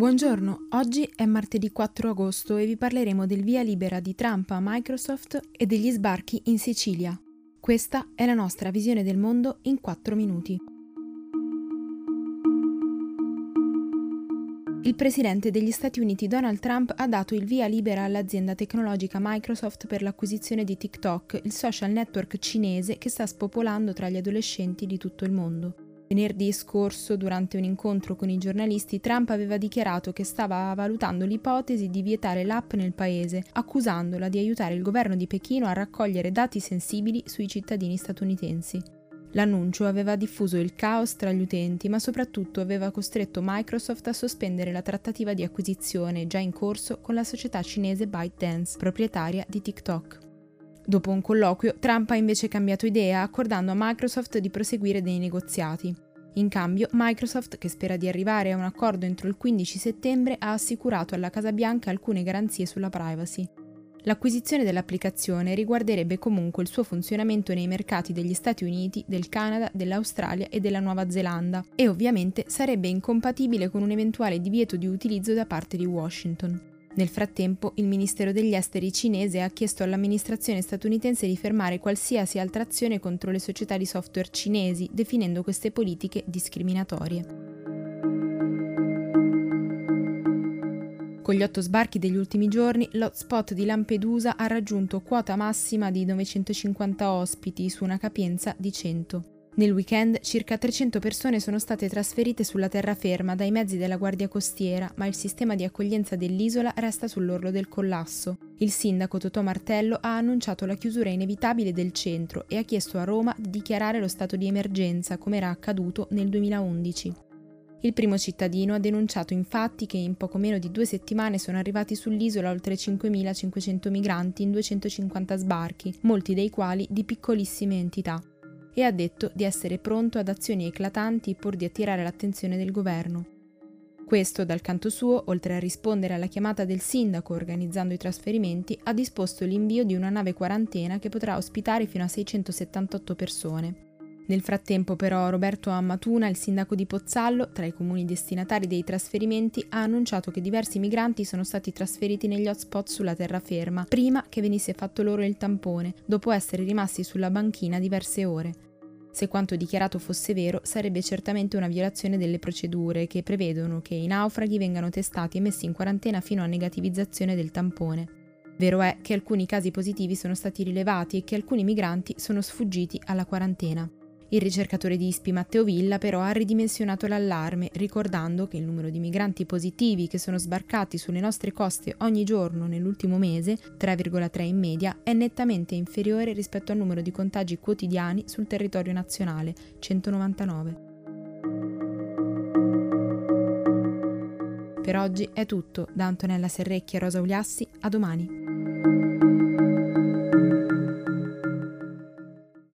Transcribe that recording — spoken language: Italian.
Buongiorno, oggi è martedì 4 agosto e vi parleremo del via libera di Trump a Microsoft e degli sbarchi in Sicilia. Questa è la nostra visione del mondo in 4 minuti. Il presidente degli Stati Uniti Donald Trump ha dato il via libera all'azienda tecnologica Microsoft per l'acquisizione di TikTok, il social network cinese che sta spopolando tra gli adolescenti di tutto il mondo. Venerdì scorso, durante un incontro con i giornalisti, Trump aveva dichiarato che stava valutando l'ipotesi di vietare l'app nel paese, accusandola di aiutare il governo di Pechino a raccogliere dati sensibili sui cittadini statunitensi. L'annuncio aveva diffuso il caos tra gli utenti, ma soprattutto aveva costretto Microsoft a sospendere la trattativa di acquisizione già in corso con la società cinese ByteDance, proprietaria di TikTok. Dopo un colloquio, Trump ha invece cambiato idea, accordando a Microsoft di proseguire dei negoziati. In cambio, Microsoft, che spera di arrivare a un accordo entro il 15 settembre, ha assicurato alla Casa Bianca alcune garanzie sulla privacy. L'acquisizione dell'applicazione riguarderebbe comunque il suo funzionamento nei mercati degli Stati Uniti, del Canada, dell'Australia e della Nuova Zelanda e ovviamente sarebbe incompatibile con un eventuale divieto di utilizzo da parte di Washington. Nel frattempo, il Ministero degli Esteri cinese ha chiesto all'amministrazione statunitense di fermare qualsiasi altra azione contro le società di software cinesi, definendo queste politiche discriminatorie. Con gli otto sbarchi degli ultimi giorni, l'hotspot di Lampedusa ha raggiunto quota massima di 950 ospiti su una capienza di 100. Nel weekend circa 300 persone sono state trasferite sulla terraferma dai mezzi della Guardia Costiera, ma il sistema di accoglienza dell'isola resta sull'orlo del collasso. Il sindaco Totò Martello ha annunciato la chiusura inevitabile del centro e ha chiesto a Roma di dichiarare lo stato di emergenza, come era accaduto nel 2011. Il primo cittadino ha denunciato infatti che in poco meno di due settimane sono arrivati sull'isola oltre 5.500 migranti in 250 sbarchi, molti dei quali di piccolissime entità e ha detto di essere pronto ad azioni eclatanti pur di attirare l'attenzione del governo. Questo, dal canto suo, oltre a rispondere alla chiamata del sindaco organizzando i trasferimenti, ha disposto l'invio di una nave quarantena che potrà ospitare fino a 678 persone. Nel frattempo però Roberto Ammatuna, il sindaco di Pozzallo, tra i comuni destinatari dei trasferimenti, ha annunciato che diversi migranti sono stati trasferiti negli hotspot sulla terraferma, prima che venisse fatto loro il tampone, dopo essere rimasti sulla banchina diverse ore. Se quanto dichiarato fosse vero, sarebbe certamente una violazione delle procedure che prevedono che i naufraghi vengano testati e messi in quarantena fino a negativizzazione del tampone. Vero è che alcuni casi positivi sono stati rilevati e che alcuni migranti sono sfuggiti alla quarantena. Il ricercatore di ISPI Matteo Villa però ha ridimensionato l'allarme, ricordando che il numero di migranti positivi che sono sbarcati sulle nostre coste ogni giorno nell'ultimo mese, 3,3 in media, è nettamente inferiore rispetto al numero di contagi quotidiani sul territorio nazionale, 199. Per oggi è tutto, da Antonella Serrecchia e Rosa Uliassi, a domani.